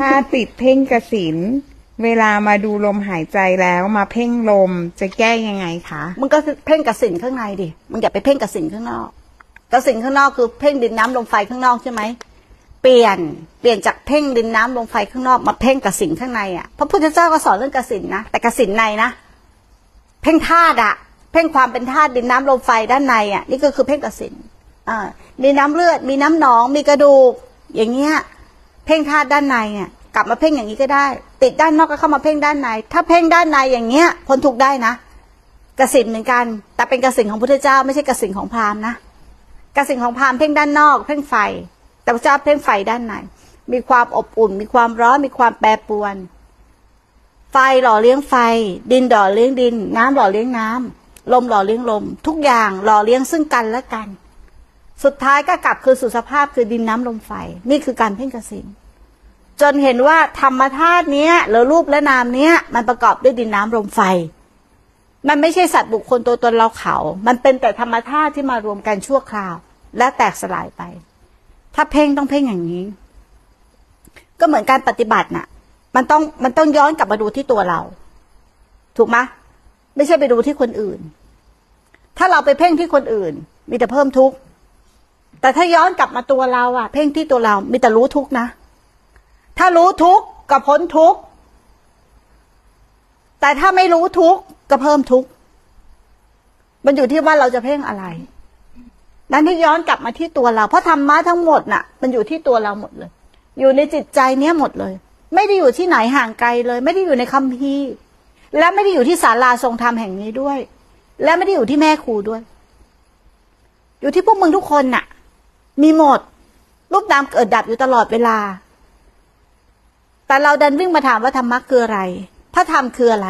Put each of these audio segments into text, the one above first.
ถ้าติดเพ่งกสิน เวลามาดูลมหายใจแล้วมาเพ่งลมจะแก้ยังไงคะมันก็เพ่งกสินข้างในดิมันอย่าไปเพ่งกสินข้างนอกกสินข้างนอกคือเพ่งดินน้ำลมไฟข้างนอกใช่ไหม เปลี่ยน เปลี่ยนจากเพ่งดินน้ำลมไฟข้างนอกมาเพ่งกสินข้างในอะ พระพุทธเจ้าก็สอนเรื่องกสินนะ แต่กสินในนะ เพ่งธาตุอะเพ่งความเป็นธาตุดินน้ำลมไฟด้านในอะ นี่ก็คือเพ่งกสินอ่ามีน้ำเลือด มีน้ำหนอง มีกระดูก อย่างเงี้ย เพ่งธาตุด้านในเนี่ยกลับมาเพ่งอย่างนี้ก็ได้ ติดด้านนอกก็เข้ามาเพ่งด้านใน ถ้าเพ่งด้านในอย่างเงี้ยพ้นทุกได้นะกสินเหมือนกัน แต่เป็นกสินของพุทธเจ้าไม่ใช่กสินของพราหมณ์นะกสินของพราหมณ์เพ่งด้านนอก เพ่งไฟ แต่พระเจ้าเพ่งไฟด้านในมีความอบอุ่น มีความร้อนมีความแปรปรวน ไฟหล่อเลี้ยงไฟ ดินหล่อเลี้ยงดิน น้ำหล่อเลี้ยงน้ำลมหล่อเลี้ยงลม ทุกอย่างหล่อเลี้ยงซึ่งกันและกัน สุดท้ายก็กลับคืนสู่สภาพคือดินน้ำลมไฟ นี่คือการเพ่งกสินจนเห็นว่าธรรมธาตุเนี้ยหรือรูปและนามเนี้ย มันประกอบด้วยดินน้ำลมไฟ มันไม่ใช่สัตว์บุคคลตัวตนเราเขา มันเป็นแต่ธรรมธาตุที่มารวมกันชั่วคราว และแตกสลายไป ถ้าเพ่งต้องเพ่งอย่างนี้ ก็เหมือนการปฏิบัติน่ะ มันต้องมันต้องย้อนกลับมาดูที่ตัวเรา ถูกไหมไม่ใช่ไปดูที่คนอื่น ถ้าเราไปเพ่งที่คนอื่น มีแต่เพิ่มทุกข์ แต่ถ้าย้อนกลับมาตัวเราอะเพ่งที่ตัวเรา มีแต่รู้ทุกข์นะ ถ้ารู้ทุกข์ก็พ้นทุกข์แต่ถ้าไม่รู้ทุกข์ก็เพิ่มทุกข์มันอยู่ที่ว่าเราจะเพ่งอะไร นั้นที่ย้อนกลับมาที่ตัวเรา เพราะธรรมะทั้งหมดน่ะ มันอยู่ที่ตัวเราหมดเลย อยู่ในจิตใจเนี้ยหมดเลย ไม่ได้อยู่ที่ไหนห่างไกลเลย ไม่ได้อยู่ในคัมภีร์และไม่ได้อยู่ที่ศาลาทรงธรรมแห่งนี้ด้วย และไม่ได้อยู่ที่แม่ครูด้วย อยู่ที่พวกมึงทุกคนน่ะ มีหมด รูปนามเกิดดับอยู่ตลอดเวลา แต่เราดันวิ่งมาถามว่าธรรมะคืออะไร พระธรรมคืออะไร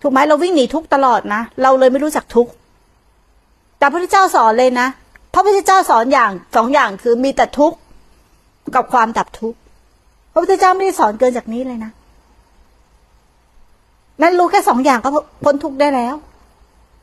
ถูกไหมเราวิ่งหนีทุกตลอดนะ เราเลยไม่รู้จักทุก แต่พระพุทธเจ้าสอนเลยนะ พระพุทธเจ้าสอนอย่างสองอย่างคือมีแต่ทุกข์กับความดับทุกข์พระพุทธเจ้าไม่ได้สอนเกินจากนี้เลยนะ นั้นรู้แค่สองอย่างก็พ้นทุกข์ได้แล้ว